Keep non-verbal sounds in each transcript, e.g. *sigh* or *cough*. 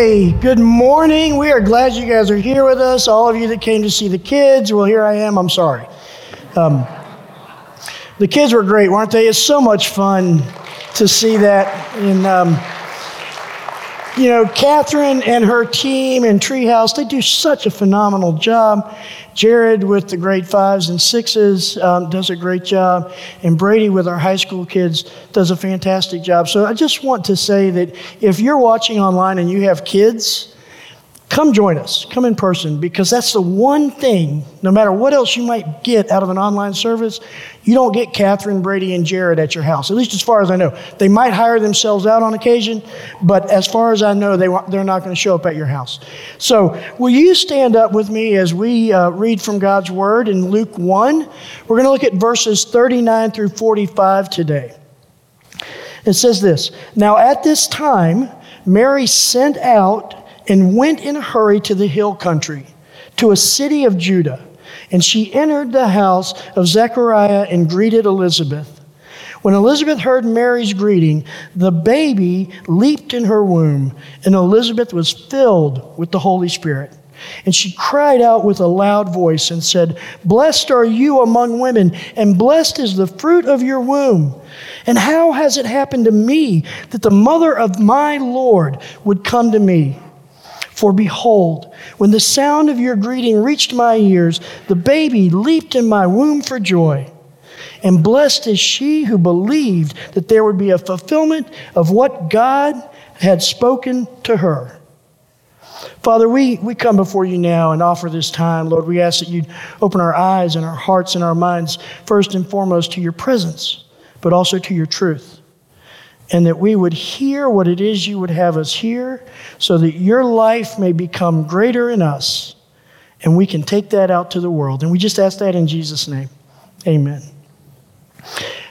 Hey, good morning. We are glad you guys are here with us. All of you that came to see the kids, well, here I am. I'm sorry. Um, the kids were great, weren't they? It's so much fun to see that. And, um, you know, Catherine and her team and Treehouse, they do such a phenomenal job. Jared with the grade fives and sixes um, does a great job. And Brady with our high school kids does a fantastic job. So I just want to say that if you're watching online and you have kids, come join us. Come in person because that's the one thing, no matter what else you might get out of an online service, you don't get Catherine, Brady, and Jared at your house, at least as far as I know. They might hire themselves out on occasion, but as far as I know, they, they're not going to show up at your house. So, will you stand up with me as we uh, read from God's Word in Luke 1? We're going to look at verses 39 through 45 today. It says this Now at this time, Mary sent out and went in a hurry to the hill country, to a city of Judah. And she entered the house of Zechariah and greeted Elizabeth. When Elizabeth heard Mary's greeting, the baby leaped in her womb, and Elizabeth was filled with the Holy Spirit. And she cried out with a loud voice and said, Blessed are you among women, and blessed is the fruit of your womb. And how has it happened to me that the mother of my Lord would come to me? For behold, when the sound of your greeting reached my ears, the baby leaped in my womb for joy. And blessed is she who believed that there would be a fulfillment of what God had spoken to her. Father, we, we come before you now and offer this time. Lord, we ask that you'd open our eyes and our hearts and our minds, first and foremost, to your presence, but also to your truth and that we would hear what it is you would have us hear so that your life may become greater in us and we can take that out to the world. And we just ask that in Jesus' name. Amen.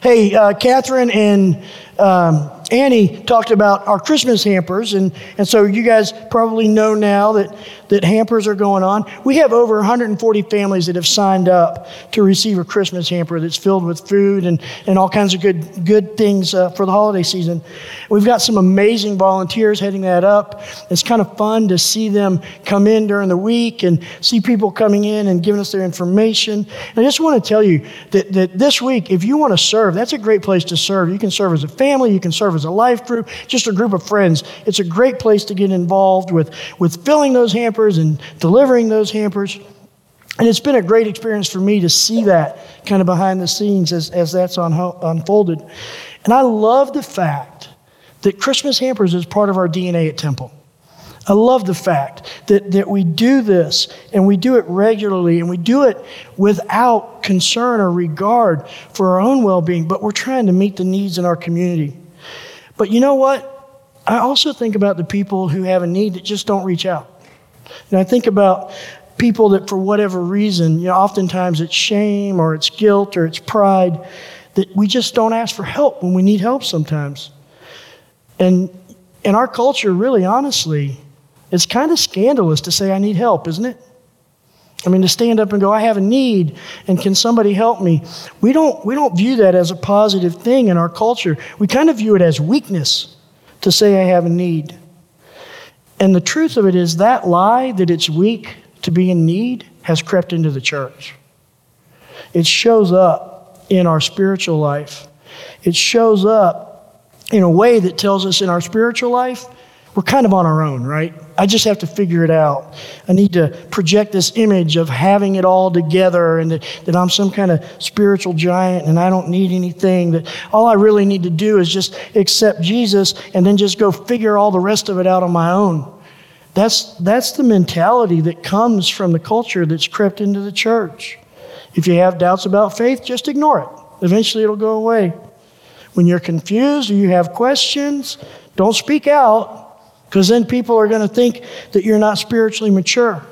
Hey, uh, Catherine and um, Annie talked about our Christmas hampers, and, and so you guys probably know now that, that hampers are going on. We have over 140 families that have signed up to receive a Christmas hamper that's filled with food and, and all kinds of good, good things uh, for the holiday season. We've got some amazing volunteers heading that up. It's kind of fun to see them come in during the week and see people coming in and giving us their information. And I just want to tell you that, that this week, if you want to serve, that's a great place to serve. You can serve as a family, you can serve as a life group, just a group of friends. It's a great place to get involved with, with filling those hampers and delivering those hampers. And it's been a great experience for me to see that kind of behind the scenes as, as that's on, unfolded. And I love the fact that Christmas hampers is part of our DNA at Temple. I love the fact that, that we do this and we do it regularly and we do it without concern or regard for our own well being, but we're trying to meet the needs in our community. But you know what? I also think about the people who have a need that just don't reach out. And I think about people that, for whatever reason, you know, oftentimes it's shame or it's guilt or it's pride, that we just don't ask for help when we need help sometimes. And in our culture, really honestly, it's kind of scandalous to say, I need help, isn't it? I mean, to stand up and go, I have a need, and can somebody help me? We don't, we don't view that as a positive thing in our culture. We kind of view it as weakness to say, I have a need. And the truth of it is that lie that it's weak to be in need has crept into the church. It shows up in our spiritual life. It shows up in a way that tells us in our spiritual life we're kind of on our own, right? I just have to figure it out. I need to project this image of having it all together and that, that I'm some kind of spiritual giant and I don't need anything. That all I really need to do is just accept Jesus and then just go figure all the rest of it out on my own. That's, that's the mentality that comes from the culture that's crept into the church. If you have doubts about faith, just ignore it. Eventually it'll go away. When you're confused or you have questions, don't speak out because then people are going to think that you're not spiritually mature.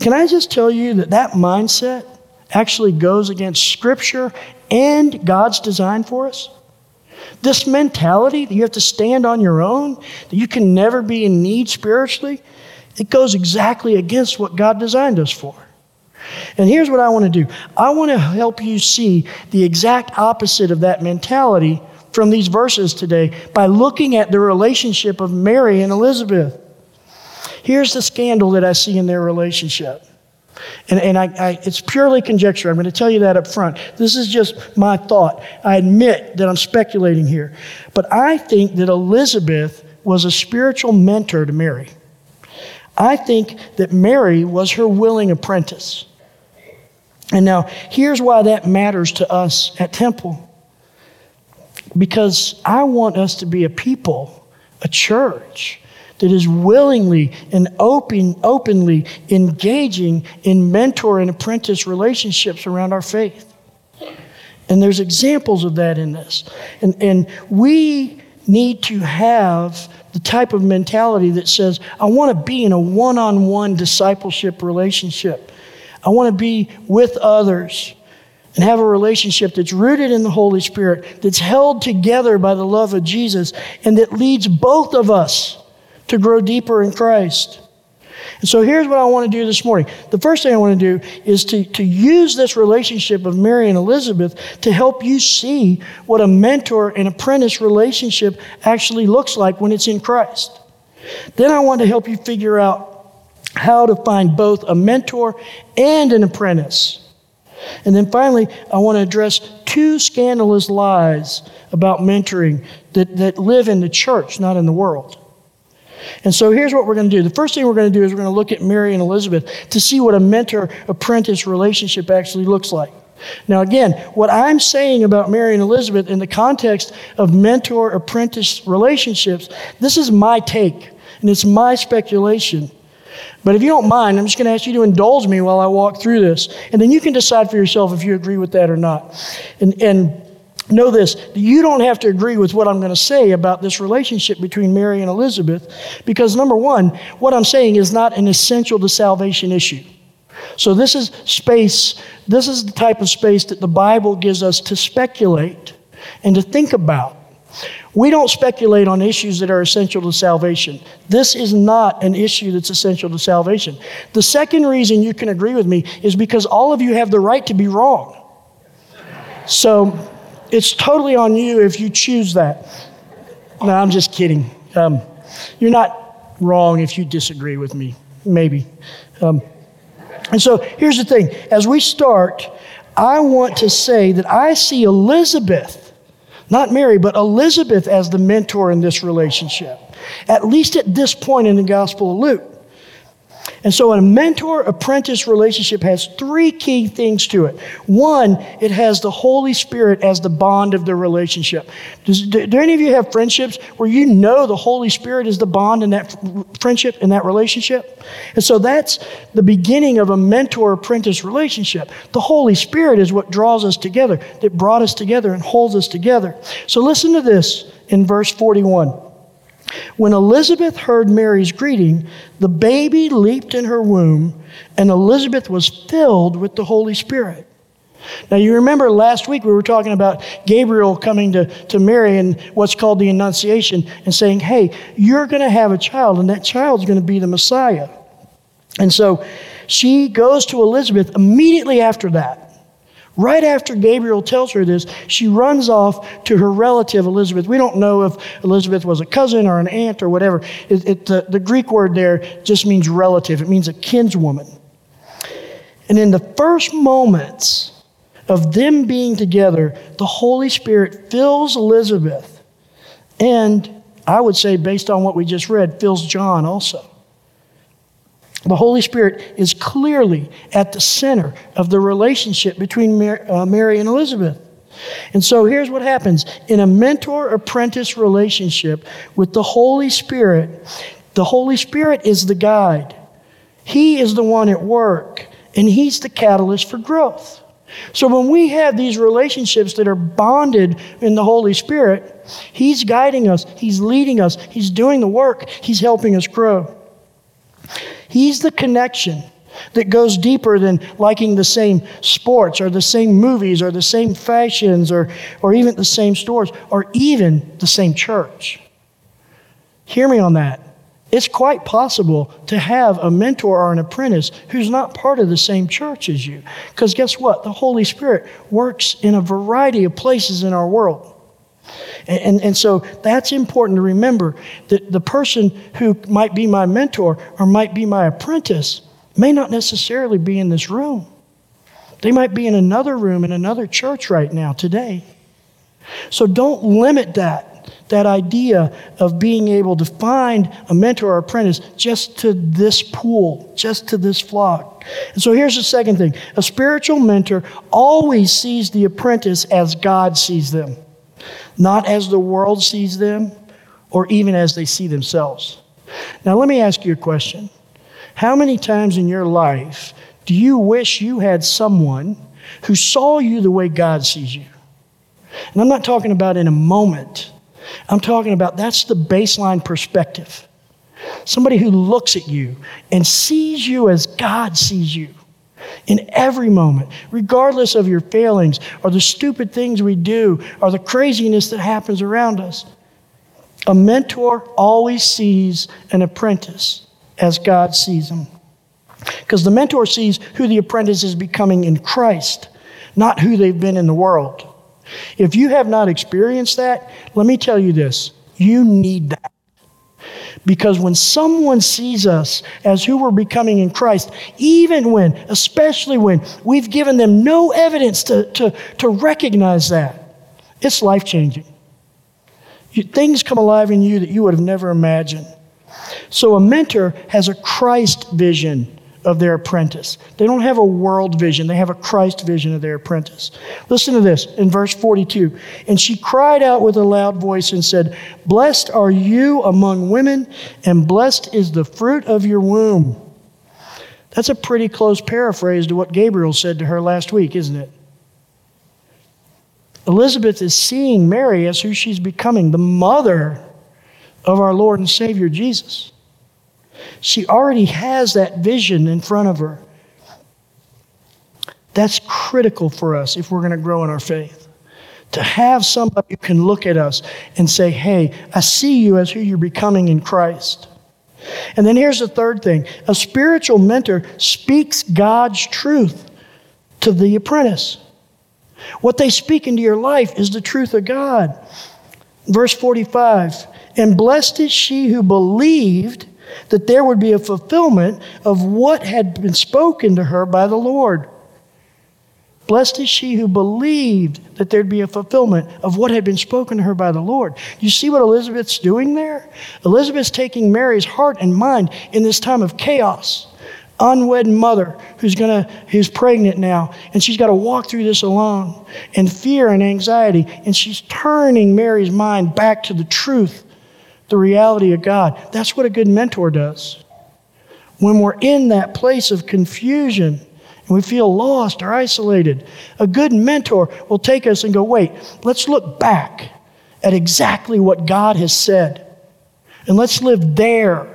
Can I just tell you that that mindset actually goes against Scripture and God's design for us? This mentality that you have to stand on your own, that you can never be in need spiritually, it goes exactly against what God designed us for. And here's what I want to do I want to help you see the exact opposite of that mentality from these verses today by looking at the relationship of Mary and Elizabeth. Here's the scandal that I see in their relationship. And, and I, I, it's purely conjecture. I'm going to tell you that up front. This is just my thought. I admit that I'm speculating here. But I think that Elizabeth was a spiritual mentor to Mary. I think that Mary was her willing apprentice. And now, here's why that matters to us at Temple. Because I want us to be a people, a church, that is willingly and open, openly engaging in mentor and apprentice relationships around our faith. And there's examples of that in this. And, and we need to have the type of mentality that says, I want to be in a one on one discipleship relationship. I want to be with others and have a relationship that's rooted in the Holy Spirit, that's held together by the love of Jesus, and that leads both of us to grow deeper in Christ. And so here's what I want to do this morning. The first thing I want to do is to, to use this relationship of Mary and Elizabeth to help you see what a mentor and apprentice relationship actually looks like when it's in Christ. Then I want to help you figure out how to find both a mentor and an apprentice. And then finally, I want to address two scandalous lies about mentoring that, that live in the church, not in the world. And so here's what we're going to do. The first thing we're going to do is we're going to look at Mary and Elizabeth to see what a mentor apprentice relationship actually looks like. Now, again, what I'm saying about Mary and Elizabeth in the context of mentor apprentice relationships, this is my take and it's my speculation. But if you don't mind, I'm just going to ask you to indulge me while I walk through this. And then you can decide for yourself if you agree with that or not. And, and know this you don't have to agree with what I'm going to say about this relationship between Mary and Elizabeth, because number one, what I'm saying is not an essential to salvation issue. So, this is space, this is the type of space that the Bible gives us to speculate and to think about. We don't speculate on issues that are essential to salvation. This is not an issue that's essential to salvation. The second reason you can agree with me is because all of you have the right to be wrong. So, it's totally on you if you choose that. No, I'm just kidding. Um, you're not wrong if you disagree with me, maybe. Um, and so here's the thing as we start, I want to say that I see Elizabeth, not Mary, but Elizabeth as the mentor in this relationship, at least at this point in the Gospel of Luke. And so a mentor apprentice relationship has three key things to it. One, it has the Holy Spirit as the bond of the relationship. Does, do, do, any of you have friendships where you know the Holy Spirit is the bond in that friendship, in that relationship? And so that's the beginning of a mentor apprentice relationship. The Holy Spirit is what draws us together, that brought us together and holds us together. So listen to this in verse 41. When Elizabeth heard Mary's greeting, the baby leaped in her womb, and Elizabeth was filled with the Holy Spirit. Now, you remember last week we were talking about Gabriel coming to, to Mary and what's called the Annunciation and saying, Hey, you're going to have a child, and that child's going to be the Messiah. And so she goes to Elizabeth immediately after that. Right after Gabriel tells her this, she runs off to her relative Elizabeth. We don't know if Elizabeth was a cousin or an aunt or whatever. It, it, the, the Greek word there just means relative, it means a kinswoman. And in the first moments of them being together, the Holy Spirit fills Elizabeth. And I would say, based on what we just read, fills John also. The Holy Spirit is clearly at the center of the relationship between uh, Mary, and Elizabeth. And so here's what happens in a mentor apprentice relationship with the Holy Spirit, the Holy Spirit is the guide. He is the one at work, and He's the catalyst for growth. So when we have these relationships that are bonded in the Holy Spirit, He's guiding us, He's leading us, He's doing the work, He's helping us grow. He's the connection that goes deeper than liking the same sports or the same movies or the same fashions or, or even the same stores or even the same church. Hear me on that. It's quite possible to have a mentor or an apprentice who's not part of the same church as you. Because guess what? The Holy Spirit works in a variety of places in our world. And, and, and, so that's important to remember that the person who might be my mentor or might be my apprentice may not necessarily be in this room. They might be in another room in another church right now today. So don't limit that, that idea of being able to find a mentor or apprentice just to this pool, just to this flock. And so here's the second thing a spiritual mentor always sees the apprentice as God sees them, not as the world sees them or even as they see themselves. Now, let me ask you a question. How many times in your life do you wish you had someone who saw you the way God sees you? And I'm not talking about in a moment. I'm talking about that's the baseline perspective. Somebody who looks at you and sees you as God sees you in every moment, regardless of your failings or the stupid things we do or the craziness that happens around us. A mentor always sees an apprentice as God sees them. Because the mentor sees who the apprentice is becoming in Christ, not who they've been in the world. If you have not experienced that, let me tell you this you need that. Because when someone sees us as who we're becoming in Christ, even when, especially when we've given them no evidence to, to, to recognize that, it's life changing. Things come alive in you that you would have never imagined. So a mentor has a Christ vision of their apprentice. They don't have a world vision, they have a Christ vision of their apprentice. Listen to this in verse 42. And she cried out with a loud voice and said, Blessed are you among women, and blessed is the fruit of your womb. That's a pretty close paraphrase to what Gabriel said to her last week, isn't it? Elizabeth is seeing Mary as who she's becoming, the mother of our Lord and Savior Jesus. She already has that vision in front of her. That's critical for us if we're going to grow in our faith. To have somebody who can look at us and say, Hey, I see you as who you're becoming in Christ. And then here's the third thing a spiritual mentor speaks God's truth to the apprentice. What they speak into your life is the truth of God. Verse 45 And blessed is she who believed that there would be a fulfillment of what had been spoken to her by the Lord. Blessed is she who believed that there'd be a fulfillment of what had been spoken to her by the Lord. You see what Elizabeth's doing there? Elizabeth's taking Mary's heart and mind in this time of chaos. Unwed mother who's gonna who's pregnant now, and she's got to walk through this alone, and fear and anxiety, and she's turning Mary's mind back to the truth the reality of God. That's what a good mentor does. When we're in that place of confusion and we feel lost or isolated, a good mentor will take us and go, wait, let's look back at exactly what God has said. And let's live there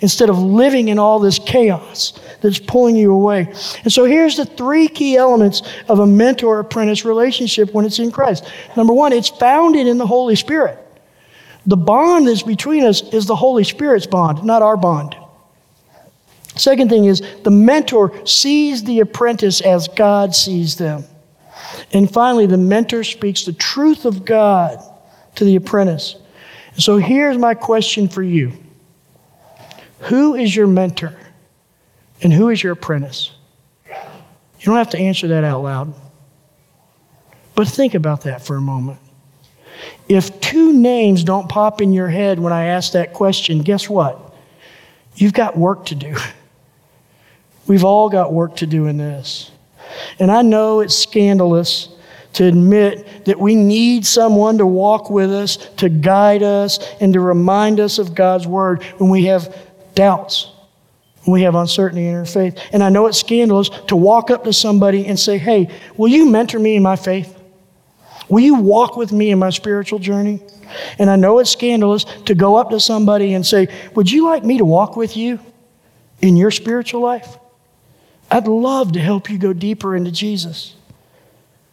instead of living in all this chaos that's pulling you away. And so here's the three key elements of a mentor apprentice relationship when it's in Christ. Number one, it's founded in the Holy Spirit. The bond that's between us is the Holy Spirit's bond, not our bond. Second thing is the mentor sees the apprentice as God sees them. And finally, the mentor speaks the truth of God to the apprentice. So here's my question for you Who is your mentor and who is your apprentice? You don't have to answer that out loud, but think about that for a moment. If two names don't pop in your head when I ask that question, guess what? You've got work to do. *laughs* We've all got work to do in this. And I know it's scandalous to admit that we need someone to walk with us, to guide us, and to remind us of God's word when we have doubts, when we have uncertainty in our faith. And I know it's scandalous to walk up to somebody and say, Hey, will you mentor me in my faith? Will you walk with me in my spiritual journey? And I know it's scandalous to go up to somebody and say, Would you like me to walk with you in your spiritual life? I'd love to help you go deeper into Jesus.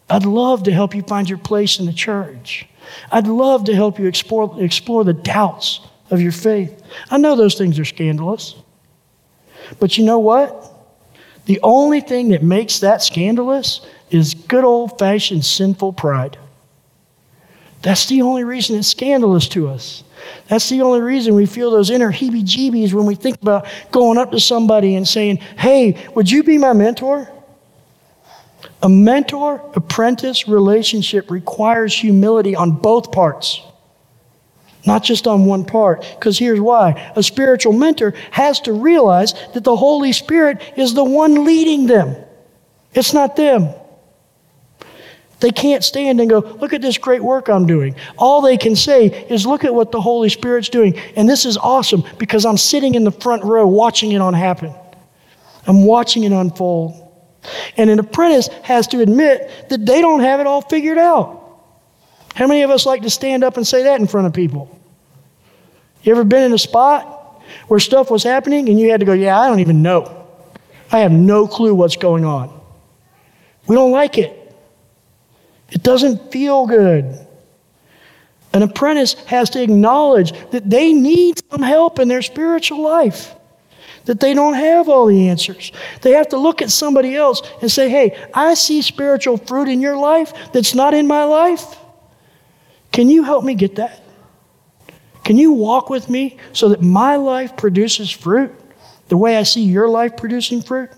I'd love to help you find your place in the church. I'd love to help you explore, explore the doubts of your faith. I know those things are scandalous. But you know what? The only thing that makes that scandalous is good old fashioned sinful pride. That's the only reason it's scandalous to us. That's the only reason we feel those inner heebie jeebies when we think about going up to somebody and saying, Hey, would you be my mentor? A mentor apprentice relationship requires humility on both parts, not just on one part. Because here's why a spiritual mentor has to realize that the Holy Spirit is the one leading them, it's not them. They can't stand and go, Look at this great work I'm doing. All they can say is, Look at what the Holy Spirit's doing. And this is awesome because I'm sitting in the front row watching it on happen. I'm watching it unfold. And an apprentice has to admit that they don't have it all figured out. How many of us like to stand up and say that in front of people? You ever been in a spot where stuff was happening and you had to go, Yeah, I don't even know. I have no clue what's going on. We don't like it. It doesn't feel good. An apprentice has to acknowledge that they need some help in their spiritual life, that they don't have all the answers. They have to look at somebody else and say, Hey, I see spiritual fruit in your life that's not in my life. Can you help me get that? Can you walk with me so that my life produces fruit the way I see your life producing fruit?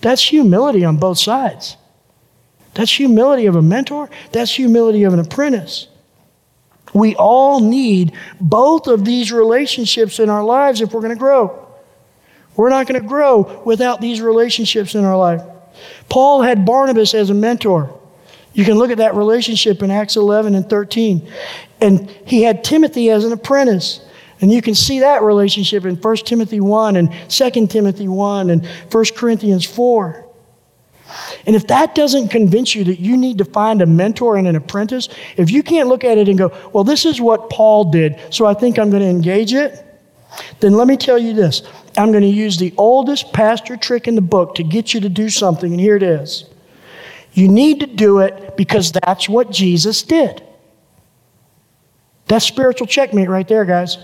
That's humility on both sides. That's humility of a mentor, that's humility of an apprentice. We all need both of these relationships in our lives if we're going to grow. We're not going to grow without these relationships in our life. Paul had Barnabas as a mentor. You can look at that relationship in Acts 11 and 13. And he had Timothy as an apprentice. And you can see that relationship in 1 Timothy 1 and 2 Timothy 1 and 1 Corinthians 4. And if that doesn't convince you that you need to find a mentor and an apprentice, if you can't look at it and go, well, this is what Paul did, so I think I'm going to engage it, then let me tell you this. I'm going to use the oldest pastor trick in the book to get you to do something, and here it is. You need to do it because that's what Jesus did. That's spiritual checkmate right there, guys.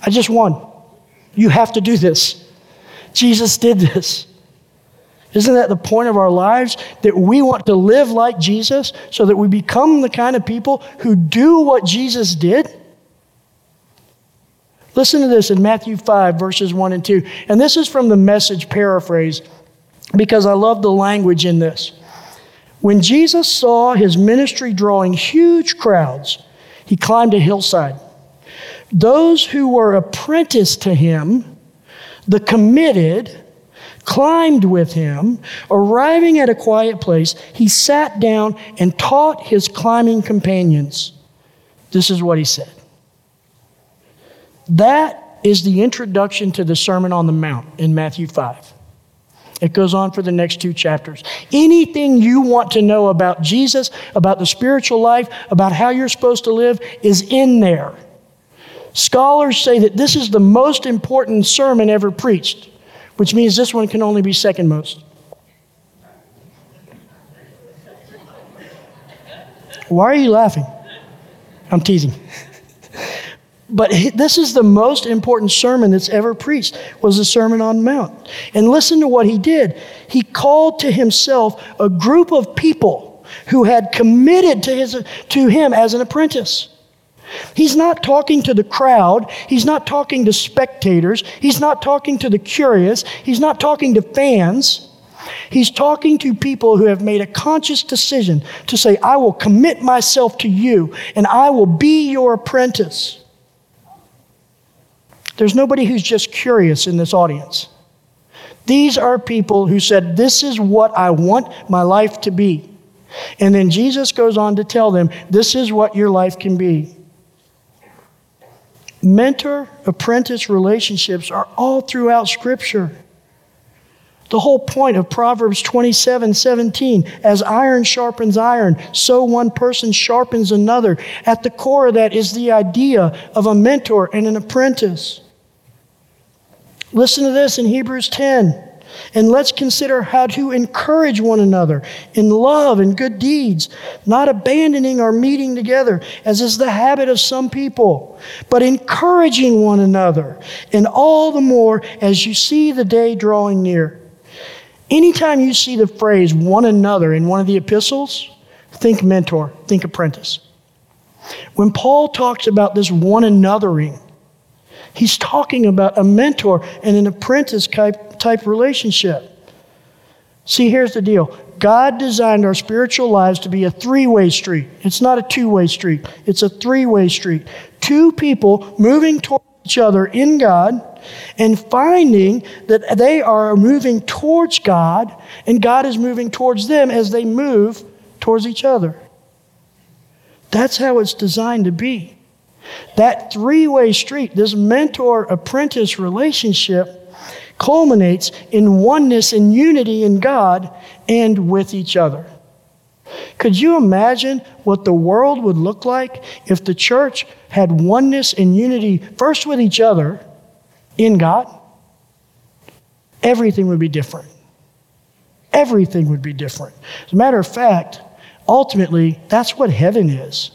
I just won. You have to do this. Jesus did this. Isn't that the point of our lives? That we want to live like Jesus so that we become the kind of people who do what Jesus did? Listen to this in Matthew 5, verses 1 and 2. And this is from the message paraphrase because I love the language in this. When Jesus saw his ministry drawing huge crowds, he climbed a hillside. Those who were apprenticed to him, the committed, climbed with him. Arriving at a quiet place, he sat down and taught his climbing companions. This is what he said. That is the introduction to the Sermon on the Mount in Matthew 5. It goes on for the next two chapters. Anything you want to know about Jesus, about the spiritual life, about how you're supposed to live, is in there. Scholars say that this is the most important sermon ever preached which means this one can only be second most. Why are you laughing? I'm teasing. but this is the most important sermon that's ever preached was the sermon on mount and listen to what he did he called to himself a group of people who had committed to, his, to him as an apprentice He's not talking to the crowd. He's not talking to spectators. He's not talking to the curious. He's not talking to fans. He's talking to people who have made a conscious decision to say, I will commit myself to you and I will be your apprentice. There's nobody who's just curious in this audience. These are people who said, This is what I want my life to be. And then Jesus goes on to tell them, This is what your life can be. Mentor apprentice relationships are all throughout Scripture. The whole point of Proverbs 27 17, as iron sharpens iron, so one person sharpens another. At the core of that is the idea of a mentor and an apprentice. Listen to this in Hebrews 10. And let's consider how to encourage one another in love and good deeds, not abandoning our meeting together, as is the habit of some people, but encouraging one another, and all the more as you see the day drawing near. Anytime you see the phrase one another in one of the epistles, think mentor, think apprentice. When Paul talks about this one anothering, he's talking about a mentor and an apprentice type, type relationship. See, here's the deal God designed our spiritual lives to be a three way street. It's not a two way street, it's a three way street. Two people moving toward each other in God and finding that they are moving towards God and God is moving towards them as they move towards each other. That's how it's designed to be. That three way street, this mentor apprentice relationship, culminates in oneness and unity in God and with each other. Could you imagine what the world would look like if the church had oneness and unity first with each other in God? Everything would be different. Everything would be different. As a matter of fact, ultimately, that's what heaven is.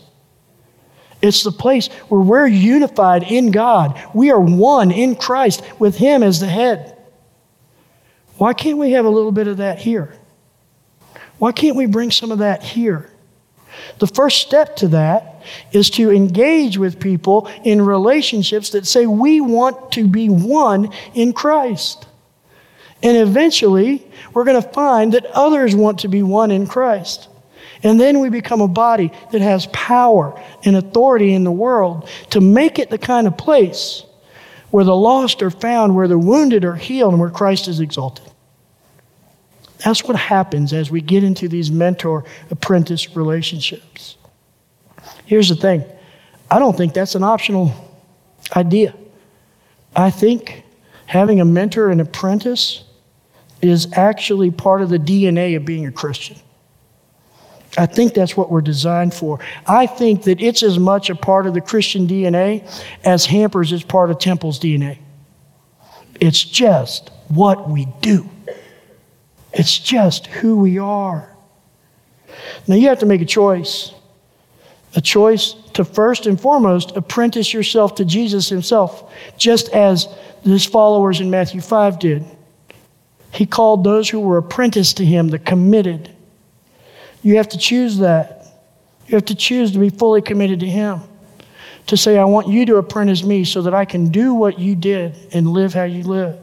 It's the place where we're unified in God. We are one in Christ with Him as the head. Why can't we have a little bit of that here? Why can't we bring some of that here? The first step to that is to engage with people in relationships that say we want to be one in Christ. And eventually, we're going to find that others want to be one in Christ. And then we become a body that has power and authority in the world to make it the kind of place where the lost are found, where the wounded are healed, and where Christ is exalted. That's what happens as we get into these mentor apprentice relationships. Here's the thing I don't think that's an optional idea. I think having a mentor and apprentice is actually part of the DNA of being a Christian. I think that's what we're designed for. I think that it's as much a part of the Christian DNA as hampers is part of Temple's DNA. It's just what we do. It's just who we are. Now you have to make a choice. A choice to first and foremost apprentice yourself to Jesus himself, just as his followers in Matthew 5 did. He called those who were apprenticed to him the committed. You have to choose that. You have to choose to be fully committed to him. To say, I want you to apprentice me so that I can do what you did and live how you live.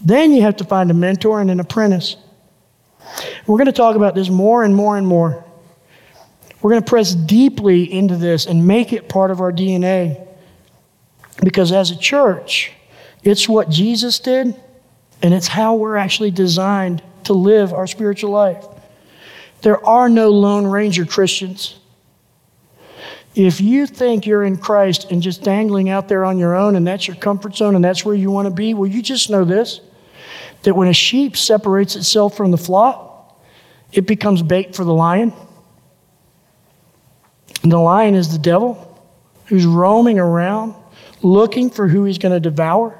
Then you have to find a mentor and an apprentice. We're going to talk about this more and more and more. We're going to press deeply into this and make it part of our DNA. Because as a church, it's what Jesus did, and it's how we're actually designed to live our spiritual life. There are no Lone Ranger Christians. If you think you're in Christ and just dangling out there on your own and that's your comfort zone and that's where you want to be, well, you just know this that when a sheep separates itself from the flock, it becomes bait for the lion. And the lion is the devil who's roaming around looking for who he's going to devour.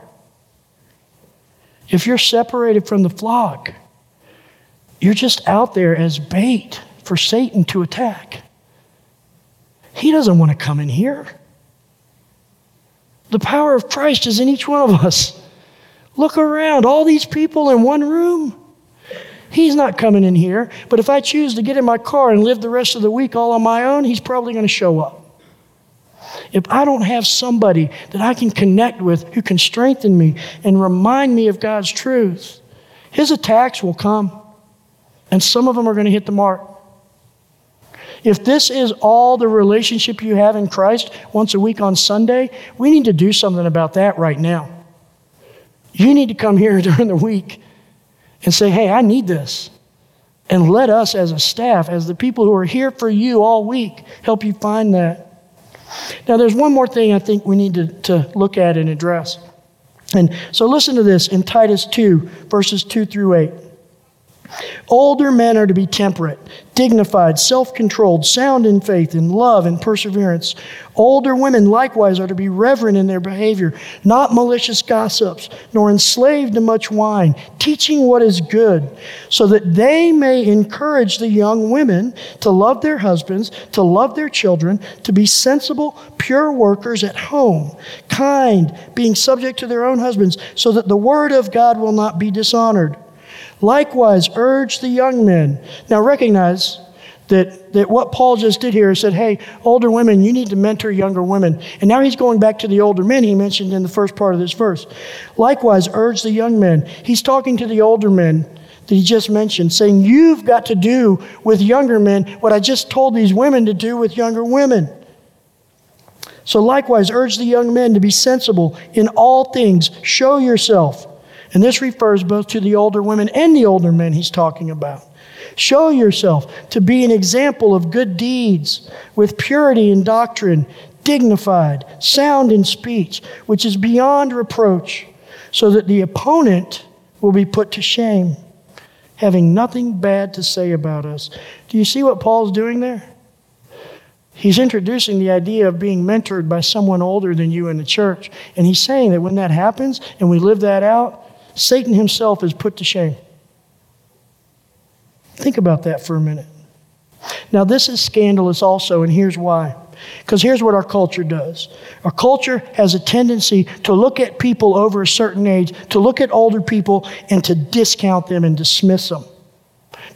If you're separated from the flock, you're just out there as bait for Satan to attack. He doesn't want to come in here. The power of Christ is in each one of us. Look around, all these people in one room. He's not coming in here, but if I choose to get in my car and live the rest of the week all on my own, he's probably going to show up. If I don't have somebody that I can connect with who can strengthen me and remind me of God's truth, his attacks will come, and some of them are going to hit the mark. If this is all the relationship you have in Christ once a week on Sunday, we need to do something about that right now. You need to come here *laughs* during the week and say, hey, I need this. And let us, as a staff, as the people who are here for you all week, help you find that. Now, there's one more thing I think we need to, to look at and address. And so listen to this in Titus 2, verses 2 through 8. Older men are to be temperate, dignified, self controlled, sound in faith, in love, and perseverance. Older women likewise are to be reverent in their behavior, not malicious gossips, nor enslaved to much wine, teaching what is good, so that they may encourage the young women to love their husbands, to love their children, to be sensible, pure workers at home, kind, being subject to their own husbands, so that the word of God will not be dishonored. Likewise, urge the young men. Now recognize that, that what Paul just did here is said, hey, older women, you need to mentor younger women. And now he's going back to the older men he mentioned in the first part of this verse. Likewise, urge the young men. He's talking to the older men that he just mentioned, saying, You've got to do with younger men what I just told these women to do with younger women. So, likewise, urge the young men to be sensible in all things, show yourself. And this refers both to the older women and the older men he's talking about. Show yourself to be an example of good deeds with purity in doctrine, dignified, sound in speech, which is beyond reproach, so that the opponent will be put to shame, having nothing bad to say about us. Do you see what Paul's doing there? He's introducing the idea of being mentored by someone older than you in the church. And he's saying that when that happens and we live that out, Satan himself is put to shame. Think about that for a minute. Now, this is scandalous also, and here's why. Because here's what our culture does our culture has a tendency to look at people over a certain age, to look at older people, and to discount them and dismiss them.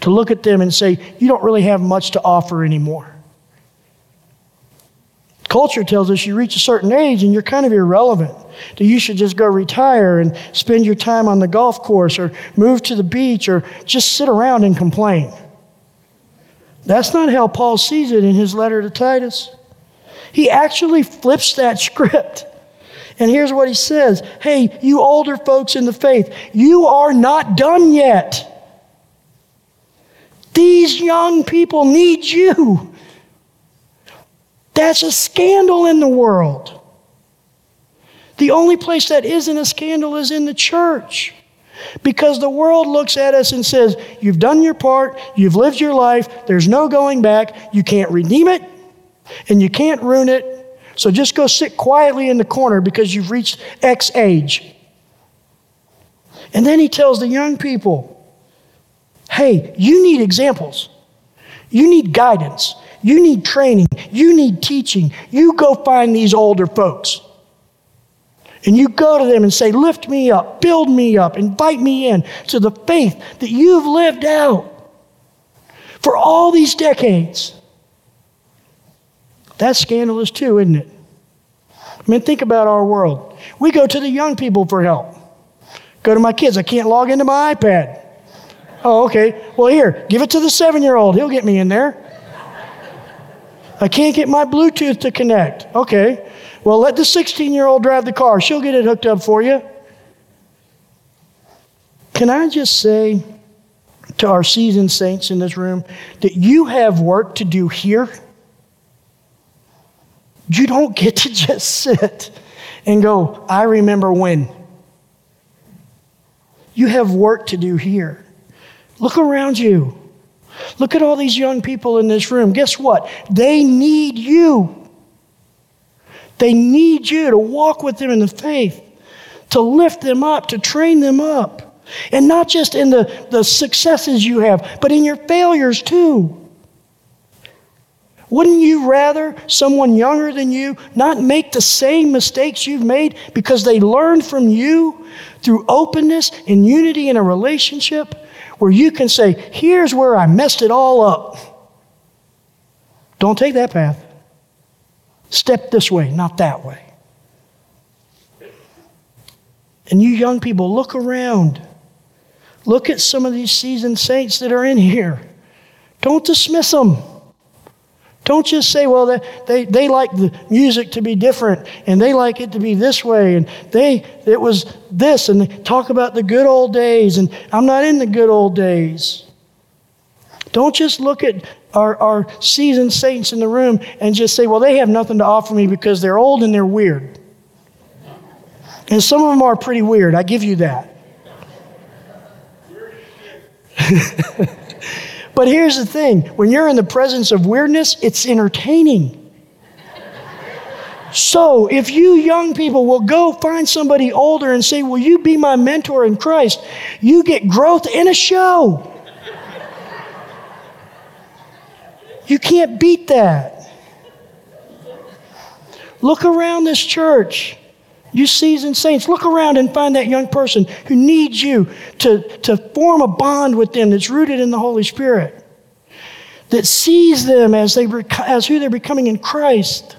To look at them and say, you don't really have much to offer anymore. Culture tells us you reach a certain age and you're kind of irrelevant. That you should just go retire and spend your time on the golf course or move to the beach or just sit around and complain. That's not how Paul sees it in his letter to Titus. He actually flips that *laughs* script. And here's what he says Hey, you older folks in the faith, you are not done yet. These young people need you. That's a scandal in the world. The only place that isn't a scandal is in the church. Because the world looks at us and says, You've done your part, you've lived your life, there's no going back, you can't redeem it, and you can't ruin it. So just go sit quietly in the corner because you've reached X age. And then he tells the young people, Hey, you need examples, you need guidance, you need training. You need teaching. You go find these older folks. And you go to them and say, Lift me up, build me up, invite me in to the faith that you've lived out for all these decades. That's scandalous too, isn't it? I mean, think about our world. We go to the young people for help. Go to my kids. I can't log into my iPad. Oh, okay. Well, here, give it to the seven year old. He'll get me in there. I can't get my Bluetooth to connect. Okay. Well, let the 16 year old drive the car. She'll get it hooked up for you. Can I just say to our seasoned saints in this room that you have work to do here? You don't get to *laughs* just sit and go, I remember when. You have work to do here. Look around you. Look at all these young people in this room. Guess what? They need you. They need you to walk with them in the faith, to lift them up, to train them up. And not just in the, the successes you have, but in your failures too. Wouldn't you rather someone younger than you not make the same mistakes you've made because they learned from you through openness and unity in a relationship? Where you can say, Here's where I messed it all up. Don't take that path. Step this way, not that way. And you young people, look around. Look at some of these seasoned saints that are in here. Don't dismiss them. Don't just say, well, they, they, they like the music to be different and they like it to be this way and they it was this and talk about the good old days and I'm not in the good old days. Don't just look at our, our seasoned saints in the room and just say, well, they have nothing to offer me because they're old and they're weird. And some of them are pretty weird, I give you that. *laughs* But here's the thing when you're in the presence of weirdness, it's entertaining. So, if you young people will go find somebody older and say, Will you be my mentor in Christ? You get growth in a show. You can't beat that. Look around this church. You seasoned saints, look around and find that young person who needs you to, to form a bond with them that's rooted in the Holy Spirit. that sees them as, they, as who they're becoming in Christ,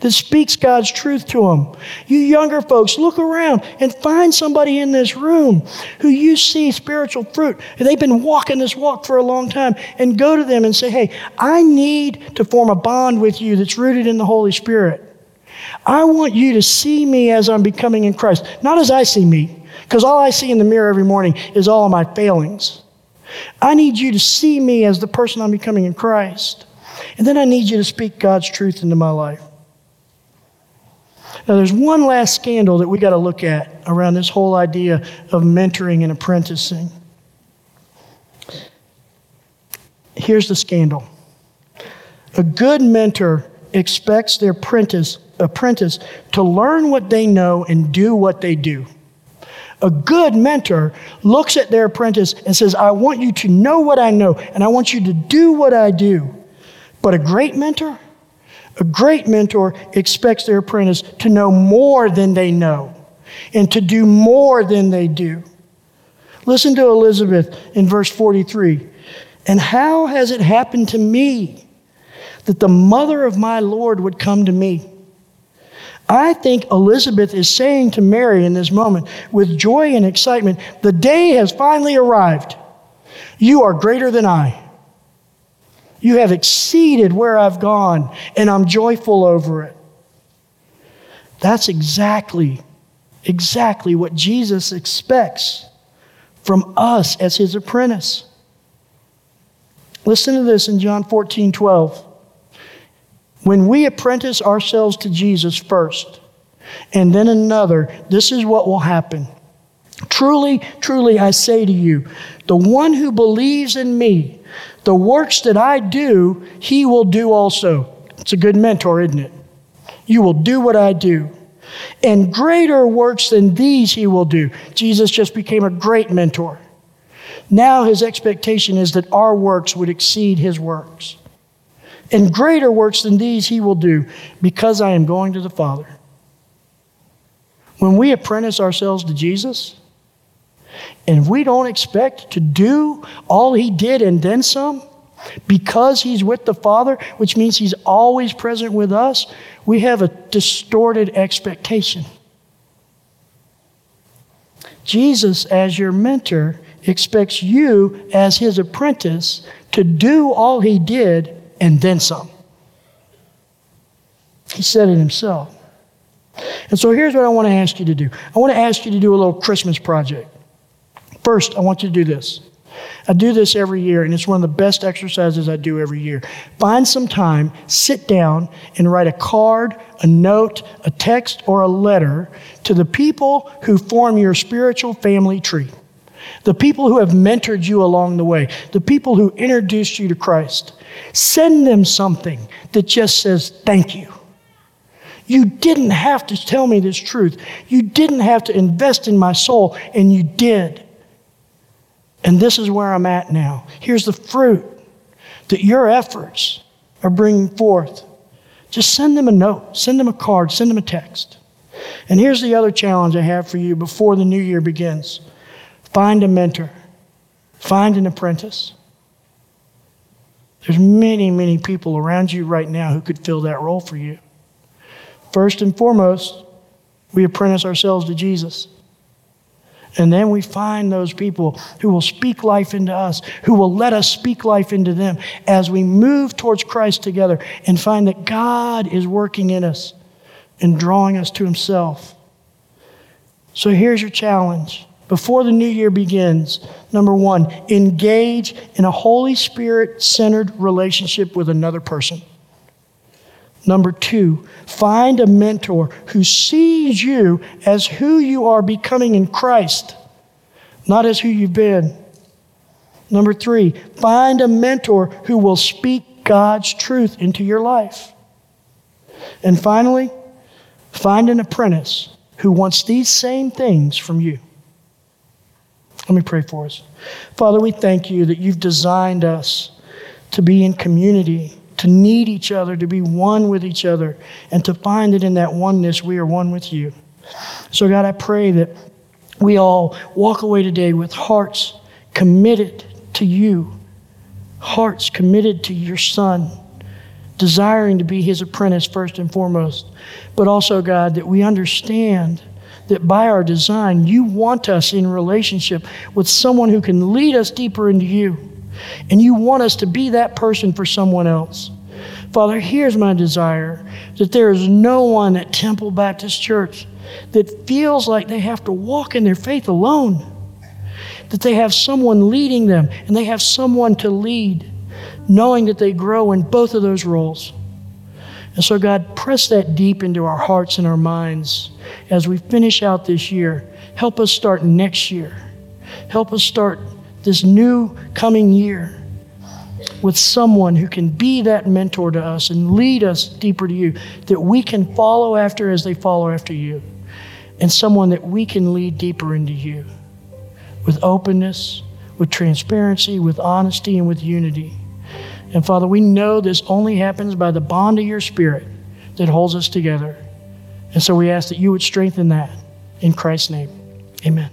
that speaks God's truth to them. You younger folks, look around and find somebody in this room who you see spiritual fruit. They've been walking this walk for a long time, and go to them and say, Hey, I need to form a bond with you that's rooted in the Holy Spirit. I want you to see me as I'm becoming in Christ, not as I see me, because all I see in the mirror every morning is all of my failings. I need you to see me as the person I'm becoming in Christ. And then I need you to speak God's truth into my life. Now, there's one last scandal that we got to look at around this whole idea of mentoring and apprenticing. Here's the scandal a good mentor expects their apprentice, apprentice to learn what they know and do what they do. A good mentor looks at their apprentice and says, I want you to know what I know and I want you to do what I do. But a great mentor, a great mentor expects their apprentice to know more than they know and to do more than they do. Listen to Elizabeth in verse 43. And how has it happened to me that the mother of my Lord would come to me? I think Elizabeth is saying to Mary in this moment, with joy and excitement, the day has finally arrived. You are greater than I. You have exceeded where I've gone, and I'm joyful over it. That's exactly, exactly what Jesus expects from us as his apprentice. Listen to this in John 14 12. When we apprentice ourselves to Jesus first and then another, this is what will happen. Truly, truly, I say to you, the one who believes in me, the works that I do, he will do also. It's a good mentor, isn't it? You will do what I do. And greater works than these he will do. Jesus just became a great mentor. Now his expectation is that our works would exceed his works. And greater works than these he will do because I am going to the Father. When we apprentice ourselves to Jesus, and we don't expect to do all he did and then some, because he's with the Father, which means he's always present with us, we have a distorted expectation. Jesus, as your mentor, expects you, as his apprentice, to do all he did and then some. He said it himself. And so here's what I want to ask you to do I want to ask you to do a little Christmas project. First, I want you to do this. I do this every year, and it's one of the best exercises I do every year. Find some time, sit down, and write a card, a note, a text, or a letter to the people who form your spiritual family tree, the people who have mentored you along the way, the people who introduced you to Christ. Send them something that just says, Thank you. You didn't have to tell me this truth. You didn't have to invest in my soul, and you did. And this is where I'm at now. Here's the fruit that your efforts are bringing forth. Just send them a note, send them a card, send them a text. And here's the other challenge I have for you before the new year begins find a mentor, find an apprentice. There's many, many people around you right now who could fill that role for you. First and foremost, we apprentice ourselves to Jesus. And then we find those people who will speak life into us, who will let us speak life into them as we move towards Christ together and find that God is working in us and drawing us to Himself. So here's your challenge before the new year begins, number one, engage in a Holy Spirit centered relationship with another person. Number two, find a mentor who sees you as who you are becoming in Christ, not as who you've been. Number three, find a mentor who will speak God's truth into your life. And finally, find an apprentice who wants these same things from you. Let me pray for us. Father, we thank you that you've designed us to be in community, to need each other, to be one with each other, and to find that in that oneness we are one with you. So, God, I pray that we all walk away today with hearts committed to you, hearts committed to your Son, desiring to be his apprentice first and foremost, but also, God, that we understand that by our design, you want us in relationship with someone who can lead us deeper into you. And you want us to be that person for someone else. Father, here's my desire that there is no one at Temple Baptist Church that feels like they have to walk in their faith alone, that they have someone leading them and they have someone to lead, knowing that they grow in both of those roles. And so, God, press that deep into our hearts and our minds as we finish out this year. Help us start next year. Help us start this new coming year with someone who can be that mentor to us and lead us deeper to you, that we can follow after as they follow after you, and someone that we can lead deeper into you with openness, with transparency, with honesty, and with unity. And Father, we know this only happens by the bond of your Spirit that holds us together. And so we ask that you would strengthen that in Christ's name. Amen.